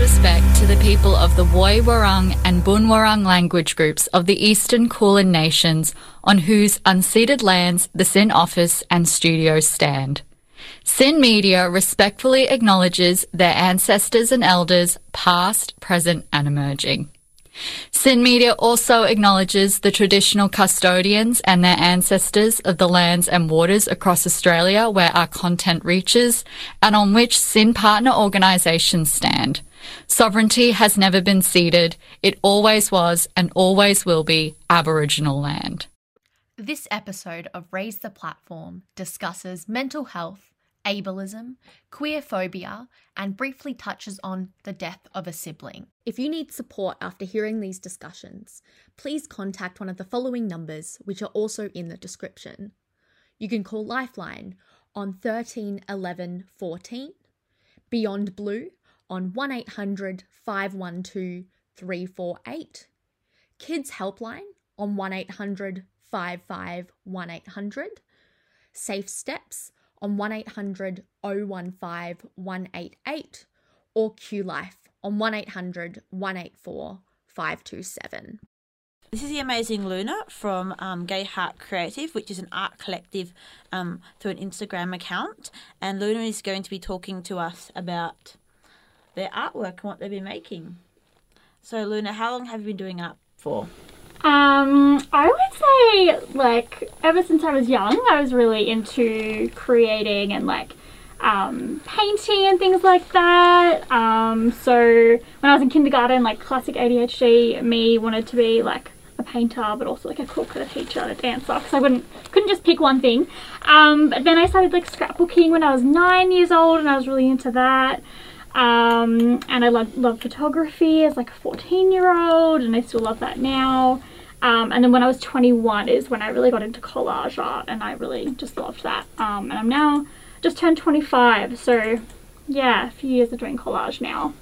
respect to the people of the Woi Wurrung and Boon Wurrung language groups of the Eastern Kulin Nations on whose unceded lands the SYN office and studios stand. SYN Media respectfully acknowledges their ancestors and elders, past, present, and emerging. SYN Media also acknowledges the traditional custodians and their ancestors of the lands and waters across Australia where our content reaches and on which SYN partner organisations stand. Sovereignty has never been ceded. It always was and always will be Aboriginal land. This episode of Raise the Platform discusses mental health, ableism, queer phobia, and briefly touches on the death of a sibling. If you need support after hearing these discussions, please contact one of the following numbers, which are also in the description. You can call Lifeline on 13 11 14, Beyond Blue on 1800 512 348, Kids Helpline on 1800 55 1800, Safe Steps on 1800 015 188 or Q Life on 1800 184 527. This is the amazing Luna from um, Gay Heart Creative, which is an art collective um, through an Instagram account. And Luna is going to be talking to us about their artwork and what they've been making. So, Luna, how long have you been doing art for? Um, I would say like ever since I was young, I was really into creating and like um, painting and things like that. Um, so when I was in kindergarten, like classic ADHD, me wanted to be like a painter, but also like a cook, a teacher, a dancer, because I wouldn't couldn't just pick one thing. Um, but then I started like scrapbooking when I was nine years old, and I was really into that. Um, and I love, love photography as like a 14 year old and I still love that now. Um, and then when I was 21 is when I really got into collage art and I really just loved that. Um, and I'm now just turned 25 so yeah a few years of doing collage now.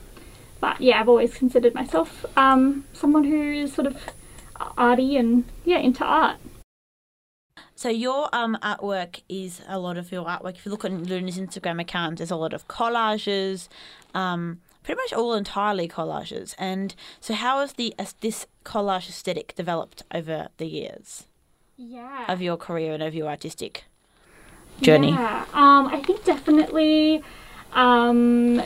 But yeah I've always considered myself um, someone who is sort of arty and yeah into art. So your um, artwork is a lot of your artwork. If you look on Luna's Instagram account, there's a lot of collages, um, pretty much all entirely collages. And so, how has the uh, this collage aesthetic developed over the years? Yeah. Of your career and of your artistic journey. Yeah. Um, I think definitely. Um,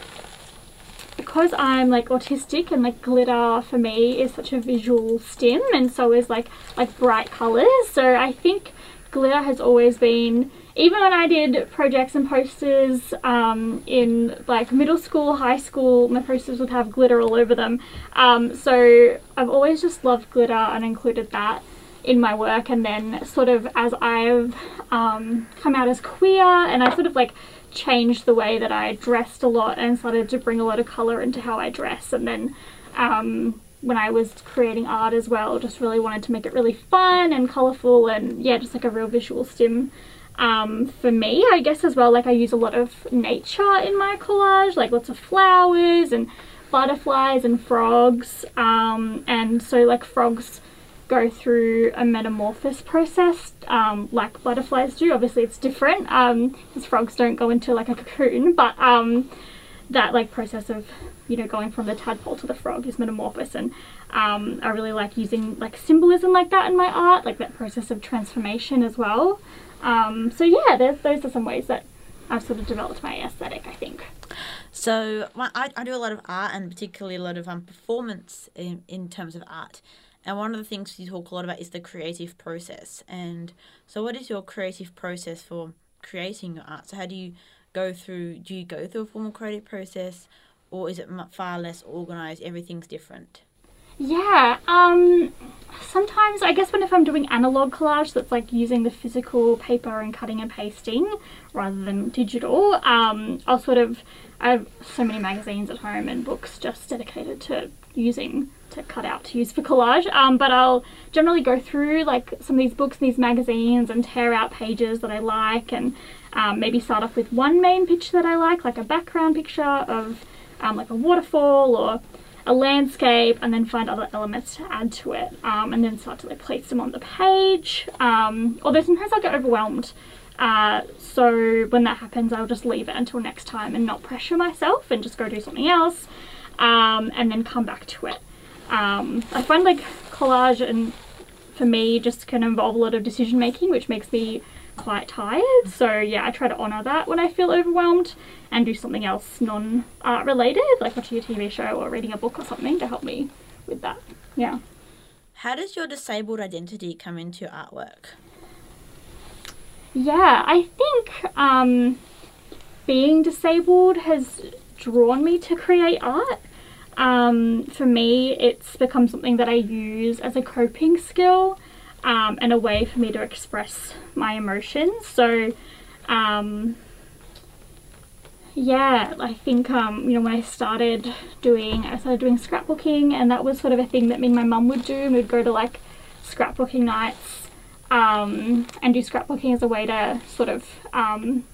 because I'm like autistic and like glitter for me is such a visual stim and so is like like bright colors so I think glitter has always been even when I did projects and posters um, in like middle school, high school, my posters would have glitter all over them. Um, so I've always just loved glitter and included that in my work. And then sort of as I've um, come out as queer and I sort of like changed the way that I dressed a lot and started to bring a lot of colour into how I dress. And then um, when I was creating art as well, just really wanted to make it really fun and colourful and yeah, just like a real visual stim. Um, for me, I guess as well, like I use a lot of nature in my collage, like lots of flowers and butterflies and frogs. Um, and so like frogs go through a metamorphosis process um, like butterflies do. Obviously it's different because frogs don't go into like a cocoon, but um, that like process of you know going from the tadpole to the frog is metamorphosis and um, I really like using like symbolism like that in my art like that process of transformation as well. Um, so yeah those are some ways that I've sort of developed my aesthetic I think. So I, I do a lot of art and particularly a lot of um, performance in, in terms of art. And one of the things you talk a lot about is the creative process. And so what is your creative process for creating your art? So how do you go through do you go through a formal creative process or is it far less organized everything's different yeah um sometimes i guess when if i'm doing analog collage that's like using the physical paper and cutting and pasting rather than digital um i'll sort of i have so many magazines at home and books just dedicated to using to cut out to use for collage um, but I'll generally go through like some of these books and these magazines and tear out pages that I like and um, maybe start off with one main picture that I like like a background picture of um, like a waterfall or a landscape and then find other elements to add to it um, and then start to like place them on the page um, although sometimes I'll get overwhelmed uh, so when that happens I'll just leave it until next time and not pressure myself and just go do something else um, and then come back to it. Um, I find like collage and for me just can involve a lot of decision making, which makes me quite tired. So yeah, I try to honour that when I feel overwhelmed and do something else non art related, like watching a TV show or reading a book or something to help me with that. Yeah. How does your disabled identity come into your artwork? Yeah, I think um, being disabled has drawn me to create art. Um, for me, it's become something that I use as a coping skill um, and a way for me to express my emotions. So, um, yeah, I think um, you know when I started doing, I started doing scrapbooking, and that was sort of a thing that me and my mum would do. And we'd go to like scrapbooking nights um, and do scrapbooking as a way to sort of um,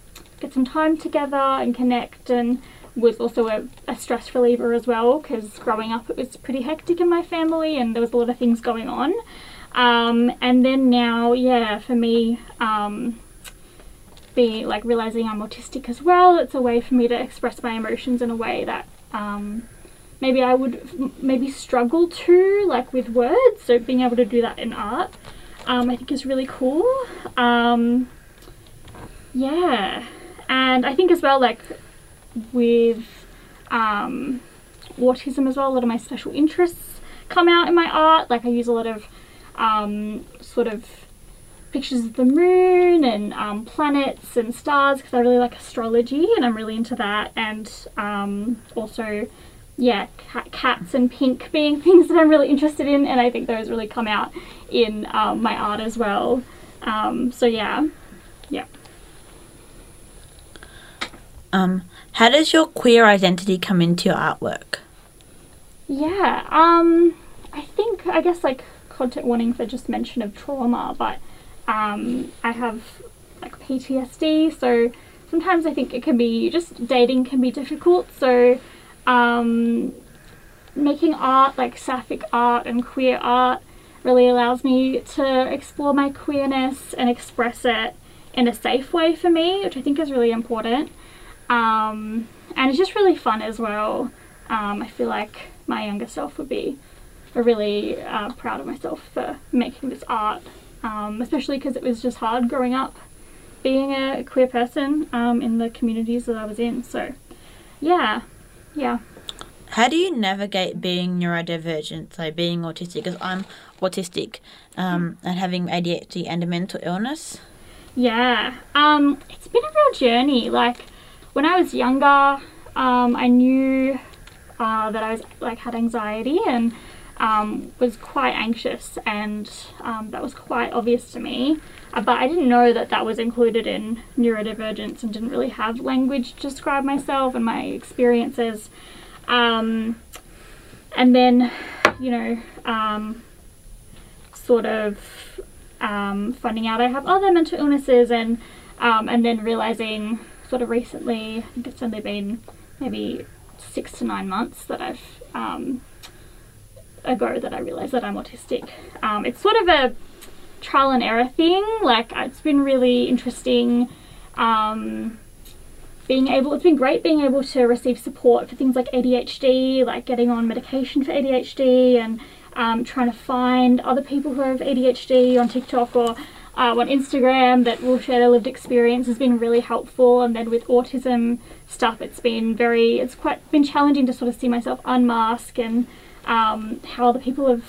get some time together and connect and was also a, a stress reliever as well because growing up it was pretty hectic in my family and there was a lot of things going on um, and then now, yeah, for me, um, being like realizing I'm autistic as well, it's a way for me to express my emotions in a way that um, maybe I would maybe struggle to, like with words. So being able to do that in art, um, I think is really cool. Um, yeah, and I think as well, like with um, autism as well, a lot of my special interests come out in my art. Like I use a lot of um, sort of pictures of the moon and um, planets and stars because I really like astrology and I'm really into that. And um, also yeah cat, cats and pink being things that I'm really interested in and I think those really come out in um, my art as well. Um, so yeah. Yeah. Um, how does your queer identity come into your artwork? Yeah um, I think I guess like content warning for just mention of trauma, but um, I have like PTSD, so sometimes I think it can be just dating can be difficult. So um, making art, like sapphic art and queer art, really allows me to explore my queerness and express it in a safe way for me, which I think is really important. Um, and it's just really fun as well. Um, I feel like my younger self would be really uh, proud of myself for making this art, um, especially because it was just hard growing up being a queer person um, in the communities that I was in. So, yeah, yeah. How do you navigate being neurodivergent, so being autistic? Because I'm autistic um, and having ADHD and a mental illness. Yeah, um, it's been a real journey. Like when I was younger, um, I knew uh, that I was like had anxiety and um, was quite anxious, and um, that was quite obvious to me. Uh, but I didn't know that that was included in neurodivergence and didn't really have language to describe myself and my experiences. Um, and then, you know, um, sort of um, finding out I have other mental illnesses, and um, and then realizing sort of recently, I think it's only been maybe six to nine months that I've ago that I realized that I'm autistic. Um, it's sort of a trial and error thing. Like it's been really interesting. Um, being able, it's been great being able to receive support for things like ADHD, like getting on medication for ADHD, and um, trying to find other people who have ADHD on TikTok or uh, on Instagram that will share their lived experience has been really helpful. And then with autism stuff, it's been very, it's quite been challenging to sort of see myself unmask and um, how other people have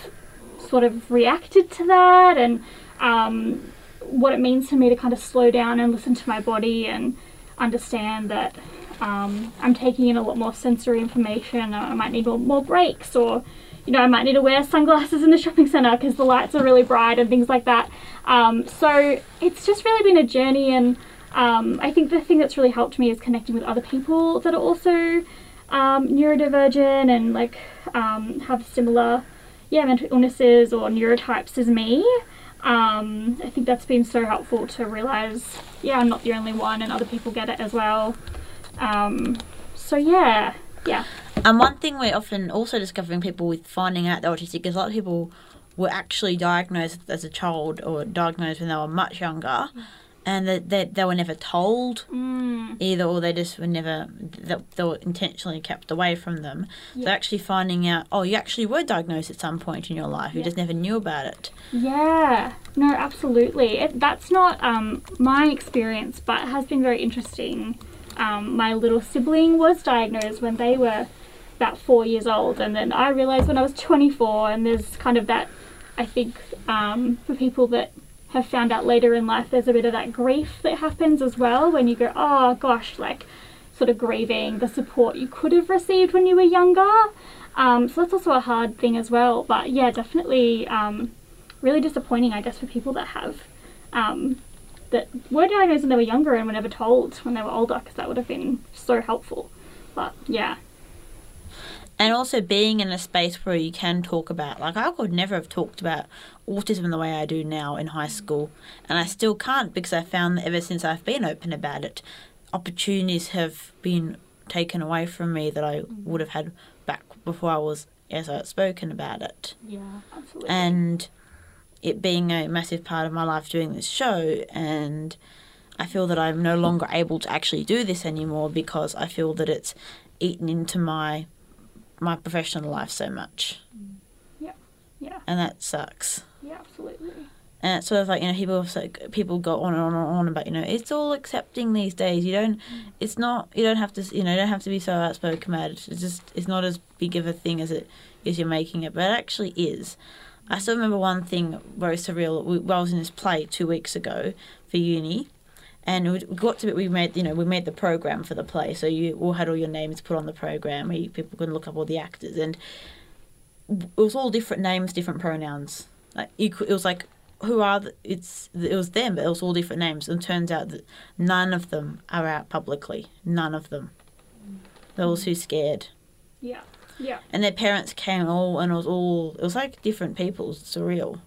sort of reacted to that and um, what it means for me to kind of slow down and listen to my body and understand that um, I'm taking in a lot more sensory information. I might need more, more breaks or you know, I might need to wear sunglasses in the shopping centre because the lights are really bright and things like that. Um, so it's just really been a journey, and um, I think the thing that's really helped me is connecting with other people that are also um, neurodivergent and like um, have similar yeah mental illnesses or neurotypes as me. Um, I think that's been so helpful to realize yeah I'm not the only one and other people get it as well. Um, so yeah yeah. And one thing we're often also discovering people with finding out they're autistic is a lot of people were actually diagnosed as a child or diagnosed when they were much younger and that they, they were never told Mm. either, or they just were never they, they were intentionally kept away from them. So actually finding out, oh, you actually were diagnosed at some point in your life, you Yeah. just never knew about it. Yeah, no, absolutely. It, that's not um, my experience, but it has been very interesting. Um, my little sibling was diagnosed when they were about four years old, and then I realised when I was 24, and there's kind of that, I think, um, for people that have found out later in life, there's a bit of that grief that happens as well when you go, oh gosh, like sort of grieving the support you could have received when you were younger. Um, so that's also a hard thing as well. But yeah, definitely um, really disappointing, I guess, for people that have um, that were diagnosed when they were younger and were never told when they were older, because that would have been so helpful. But yeah, and also being in a space where you can talk about like I could never have talked about autism the way I do now in high mm. school. And I still can't because I found that ever since I've been open about it opportunities have been taken away from me that I mm. would have had back before I was as outspoken about it. Yeah, absolutely. and it being a massive part of my life doing this show and I feel that I'm no longer able to actually do this anymore because I feel that it's eaten into my my professional life so much. Mm. Yeah, yeah, and that sucks. Yeah, absolutely. and it's sort of like you know people like people go on and on and on about you know it's all accepting these days. You don't mm. it's not you don't have to you know you don't have to be so outspoken about it. It's just it's not as big of a thing as it is you're making it but it actually is. I still remember one thing very surreal. We, I was in this play two weeks ago for uni and we got to it we made you know we made the program for the play. So you all had all your names put on the program where people could look up all the actors. And it was all different names different pronouns. Like you it was like who are the, it's it was them but it was all different names. And turns out that none of them are out publicly. None of them. They were all too scared. Yeah, yeah, and their parents came all and it was all it was like different people. It's surreal.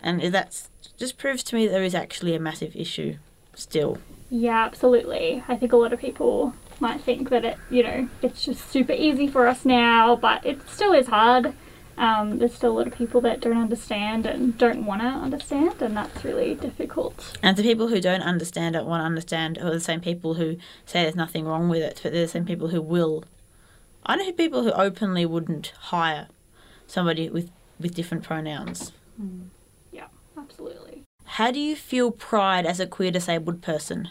And that's just proves to me that there is actually a massive issue still yeah, absolutely. I think a lot of people might think that it, you know, it's just super easy for us now, but it still is hard. Um, there's still a lot of people that don't understand and don't want to understand, and that's really difficult. And the people who don't understand it want to understand are the same people who say there's nothing wrong with it, but they're the same people who will. I know people who openly wouldn't hire somebody with, with different pronouns. Yeah, absolutely. How do you feel pride as a queer disabled person?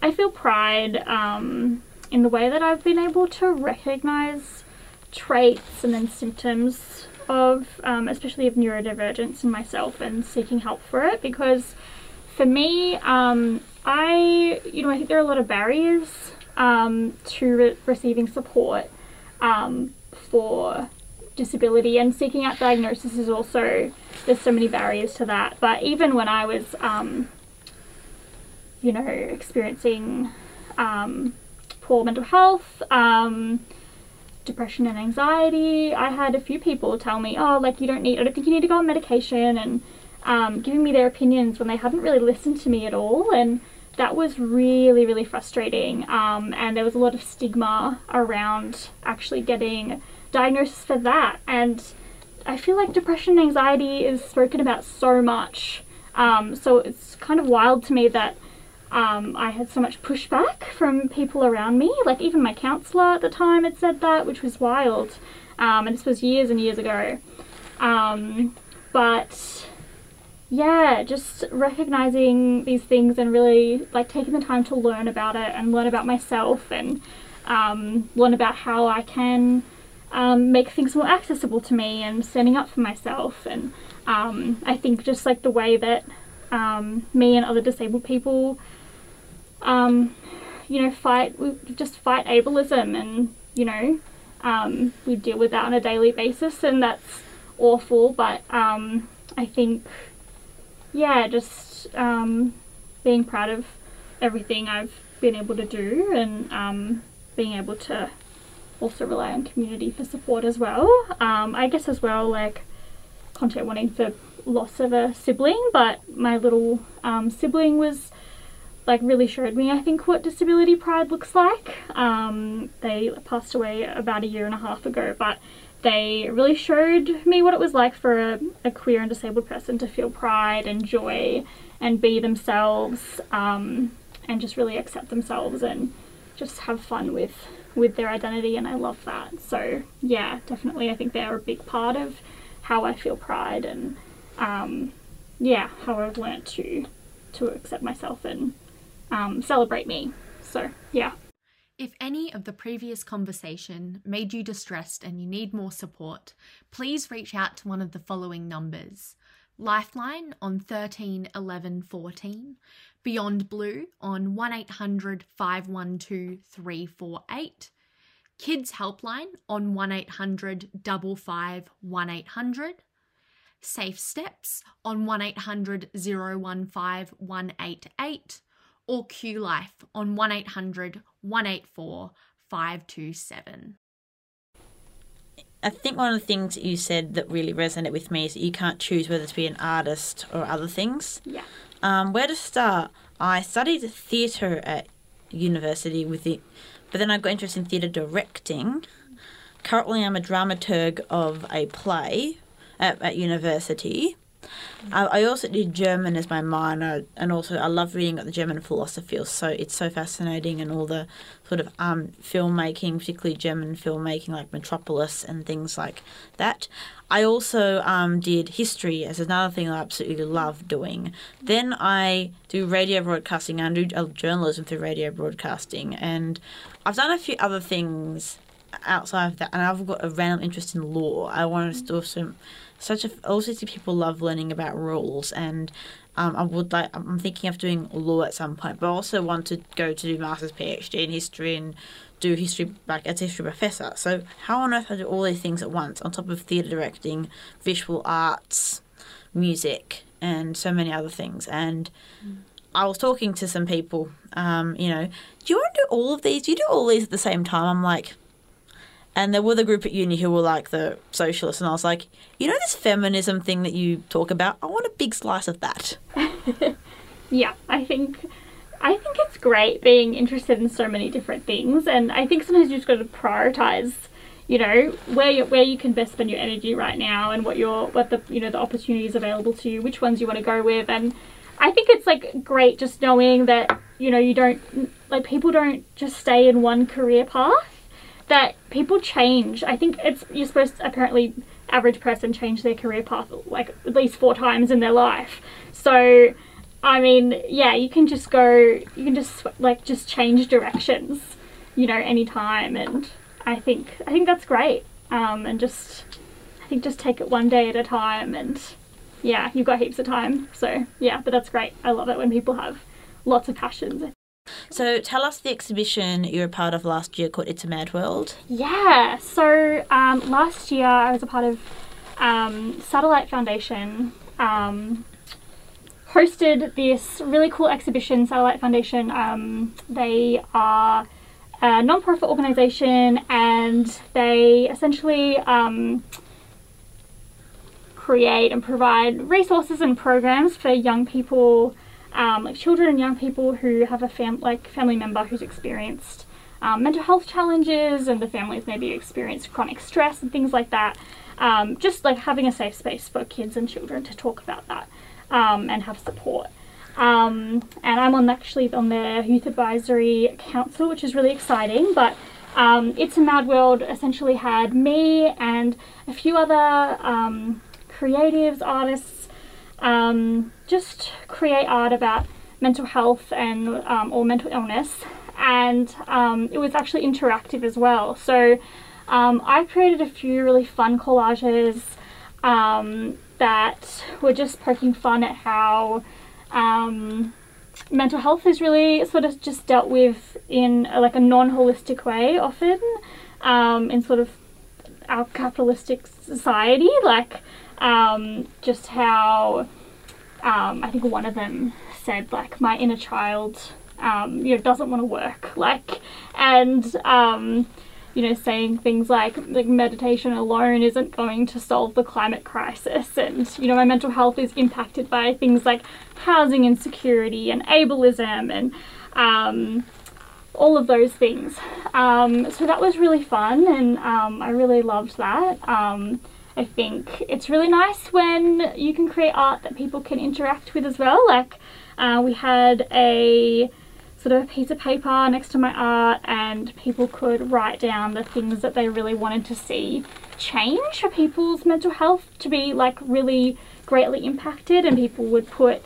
I feel pride um, in the way that I've been able to recognize traits and then symptoms of, um, especially of neurodivergence in myself and seeking help for it because for me, um, I, you know, I think there are a lot of barriers um, to re- receiving support um, for disability and seeking out diagnosis is also there's so many barriers to that. But even when i was um, you know experiencing um, poor mental health um, depression and anxiety i had a few people tell me oh like you don't need i don't think you need to go on medication and um, giving me their opinions when they hadn't really listened to me at all. And that was really really frustrating. Um, and there was a lot of stigma around actually getting diagnosis for that and i feel like depression and anxiety is spoken about so much um, so it's kind of wild to me that um, I had so much pushback from people around me. Like even my counsellor at the time had said that, which was wild. Um, and this was years and years ago. Um, but yeah, just recognizing these things and really like taking the time to learn about it and learn about myself and um, learn about how I can um, make things more accessible to me and standing up for myself. And um, I think just like the way that um, me and other disabled people, um, you know, fight, we just fight ableism and, you know, um, we deal with that on a daily basis and that's awful. But um, I think, yeah, just being proud of everything I've been able to do and being able to also rely on community for support as well. Um, I guess as well, like content warning for loss of a sibling, but my little um, sibling was like really showed me I think what disability pride looks like. Um, they passed away about a year and a half ago, but they really showed me what it was like for a, a queer and disabled person to feel pride and joy and be themselves um, and just really accept themselves and just have fun with with their identity and I love that. So yeah, definitely I think they're a big part of how I feel pride and um, yeah, how I've learnt to to accept myself and um, celebrate me. So yeah. If any of the previous conversation made you distressed and you need more support, please reach out to one of the following numbers Lifeline on 13 11 14, Beyond Blue on 1800 512 348, Kids Helpline on 1800 55 1800, Safe Steps on 1800 015 188, or Q Life on 1800 184 527. I think one of the things you said that really resonated with me is that you can't choose whether to be an artist or other things. Yeah. Um, where to start? I studied theatre at university with it, but then I got interested in theatre directing. Currently, I'm a dramaturg of a play at, at university. I, I also did German as my minor, and also I love reading the German philosophy. So it's so fascinating, and all the sort of um, filmmaking, particularly German filmmaking, like Metropolis and things like that. I also um, did history as another thing I absolutely love doing. Then I do radio broadcasting and do journalism through radio broadcasting, and I've done a few other things outside of that, and I've got a random interest in law. I want to do some such a also see people love learning about rules and um, I would like I'm thinking of doing law at some point but I also want to go to do master's PhD in history and do history like as a history professor. So how on earth I do all these things at once on top of theatre directing visual arts music and so many other things? And mm. I was talking to some people um, you know do you want to do all of these? Do you do all these at the same time? I'm like and there were the group at uni who were like the socialists, and I was like, you know, this feminism thing that you talk about, I want a big slice of that. yeah, I think. I think it's great being interested in so many different things, and I think sometimes you just got to prioritize, you know, where you, where you can best spend your energy right now, and what your what the you know the opportunities available to you, which ones you want to go with, and I think it's like great just knowing that you know you don't like people don't just stay in one career path that people change. I think it's you're supposed to, apparently average person change their career path like at least four times in their life. So I mean, yeah, you can just go, you can just like just change directions, you know, anytime, and I think I think that's great. Um, and just I think just take it one day at a time, and yeah, you've got heaps of time. So yeah, but that's great. I love it when people have lots of passions. So tell us the exhibition you were part of last year called It's a Mad World. Yeah, so um, last year I was a part of um, Satellite Foundation. Um, hosted this really cool exhibition, Satellite Foundation. Um, they are a non-profit organization and they essentially um, create and provide resources and programs for young people um, like children and young people who have a fam- like family member who's experienced um, mental health challenges and the families maybe experienced chronic stress and things like that. Um, just like having a safe space for kids and children to talk about that um, and have support. Um, and I'm on actually on their youth advisory council, which is really exciting. But um, It's a Mad World essentially had me and a few other creatives, artists, um, just create art about mental health and um, or mental illness, and um, it was actually interactive as well. So um, I created a few really fun collages um, that were just poking fun at how um, mental health is really sort of just dealt with in a, like a non-holistic way often in sort of our capitalistic society like um, just how um, I think one of them said like my inner child um, you know doesn't want to work like and um, you know saying things like like meditation alone isn't going to solve the climate crisis and you know my mental health is impacted by things like housing insecurity and ableism and um, all of those things. Um, so that was really fun and um, I really loved that. Um, I think it's really nice when you can create art that people can interact with as well. Like uh, we had a sort of a piece of paper next to my art, and people could write down the things that they really wanted to see change for people's mental health to be like really greatly impacted, and people would put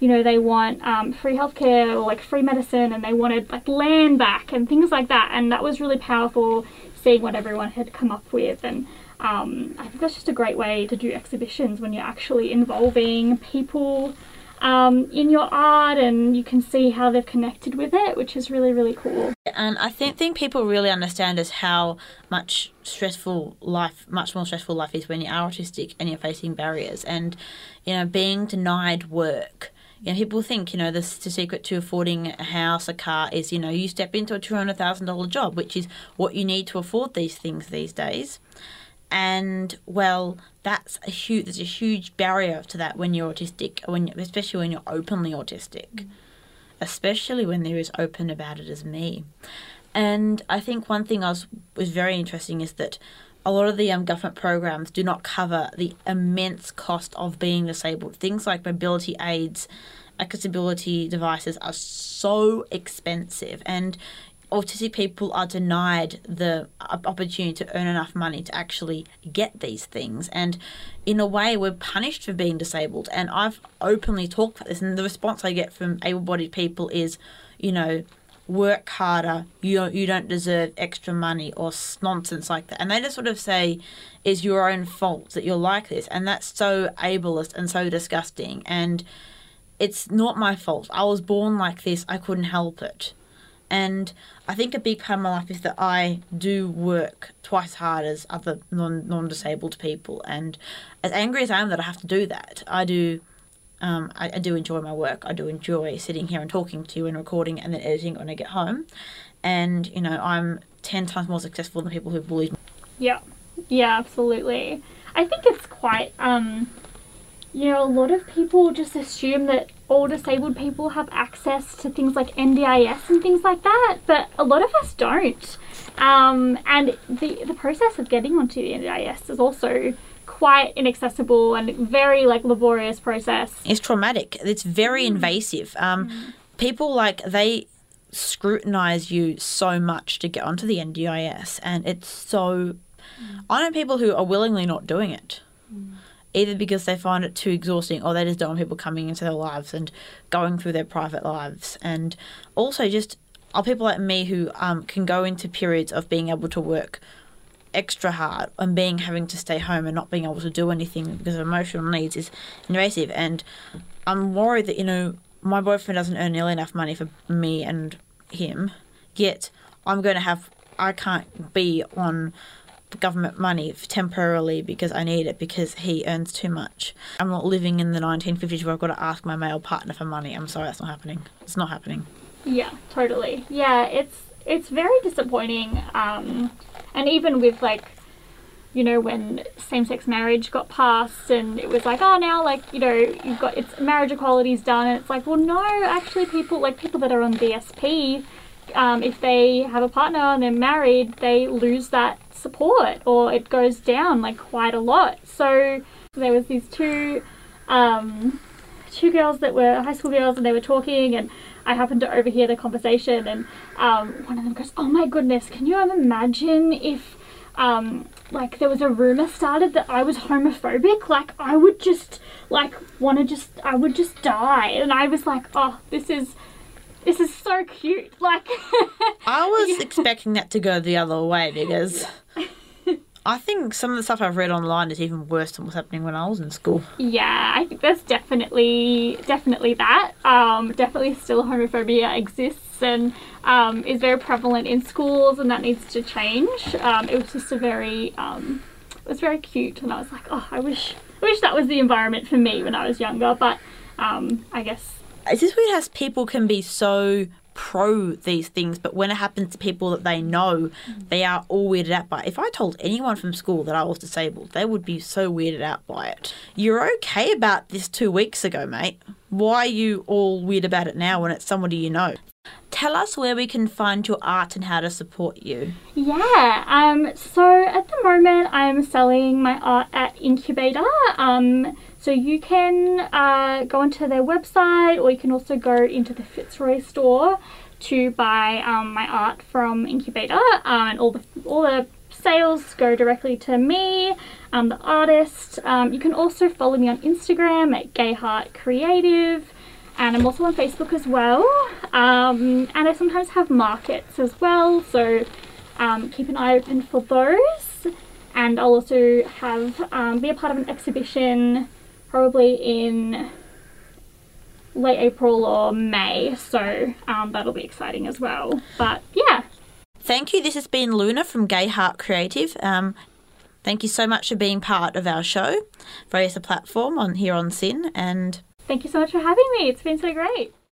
you know, they want um, free healthcare or like free medicine and they wanted like land back and things like that. And that was really powerful seeing what everyone had come up with. And um, I think that's just a great way to do exhibitions when you're actually involving people um, in your art and you can see how they've connected with it, which is really, really cool. And I think, people really understand is how much stressful life, much more stressful life is when you are autistic and you're facing barriers. And, you know, being denied work you know, people think, you know, the, the secret to affording a house, a car is, you know, you step into a $200,000 job, which is what you need to afford these things these days. And well, that's a huge, there's a huge barrier to that when you're autistic, when especially when you're openly autistic, mm. especially when they're as open about it as me. And I think one thing I was was very interesting is that a lot of the um, government programs do not cover the immense cost of being disabled. Things like mobility aids, accessibility devices are so expensive, and autistic people are denied the opportunity to earn enough money to actually get these things. And in a way, we're punished for being disabled. And I've openly talked about this, and the response I get from able bodied people is, you know, work harder, you don't, you don't deserve extra money or nonsense like that. And they just sort of say, it's your own fault that you're like this. And that's so ableist and so disgusting. And it's not my fault. I was born like this, I couldn't help it. And I think a big part of my life is that I do work twice hard as other non non disabled people. And as angry as I am that I have to do that, I do um, I, I, do enjoy my work. I do enjoy sitting here and talking to you and recording and then editing when I get home. And, you know, I'm 10 times more successful than people who bullied me. Yeah, yeah, absolutely. I think it's quite, um, you know, a lot of people just assume that all disabled people have access to things like NDIS and things like that, but a lot of us don't. Um, and the, the process of getting onto the NDIS is also quite inaccessible and very like laborious process. It's traumatic. It's very mm. invasive. Um, mm. People like they scrutinize you so much to get onto the NDIS, and it's so. Mm. I know people who are willingly not doing it. Either because they find it too exhausting or they just don't want people coming into their lives and going through their private lives. And also, just are people like me who um, can go into periods of being able to work extra hard and being having to stay home and not being able to do anything because of emotional needs is invasive. And I'm worried that, you know, my boyfriend doesn't earn nearly enough money for me and him, yet I'm going to have, I can't be on government money temporarily because I need it because he earns too much. I'm not living in the 1950s where I've got to ask my male partner for money. I'm sorry, that's not happening. It's not happening. Yeah, totally. Yeah, it's it's very disappointing. Um, and even with like, you know, when same-sex marriage got passed, and it was like, oh, now like you know, you've got it's marriage equality's done, and it's like, well, no, actually, people like people that are on DSP, um, if they have a partner and they're married, they lose that support, or it goes down like quite a lot. So there was these two. Um, two girls that were high school girls and they were talking and I happened to overhear the conversation, and um, one of them goes, "Oh my goodness, can you imagine if?" Um, like there was a rumor started that I was homophobic, like I would just like want to just I would just die, and I was like, oh, this is this is so cute. Like I was expecting that to go the other way because I think some of the stuff I've read online is even worse than what's happening when I was in school. Yeah, I think there's definitely definitely that. Um, definitely still homophobia exists and um, is very prevalent in schools, and that needs to change. Um, it was just a very um, it was very cute, and I was like, oh, I wish I wish that was the environment for me when I was younger. But um, I guess it's just weird how people can be so pro these things, but when it happens to people that they know, they are all weirded out by it. If I told anyone from school that I was disabled, they would be so weirded out by it. You're okay about this two weeks ago, mate. Why are you all weird about it now when it's somebody you know? Tell us where we can find your art and how to support you. Yeah, um, so at the moment, I'm selling my art at Incube8r. Um, so you can uh, go onto their website or you can also go into the Fitzroy store to buy um, my art from Incube8r. Um, and all the all the sales go directly to me, um, the artist. Um, you can also follow me on Instagram at gayheartcreative And I'm also on Facebook as well. Um, and I sometimes have markets as well. So um, keep an eye open for those. And I'll also have um, be a part of an exhibition probably in late April or May. So um, that'll be exciting as well. But yeah. Thank you. This has been Luna from Gay Heart Creative. Um, thank you so much for being part of our show, the Platform on here on SYN, and Thank you so much for having me. It's been so great.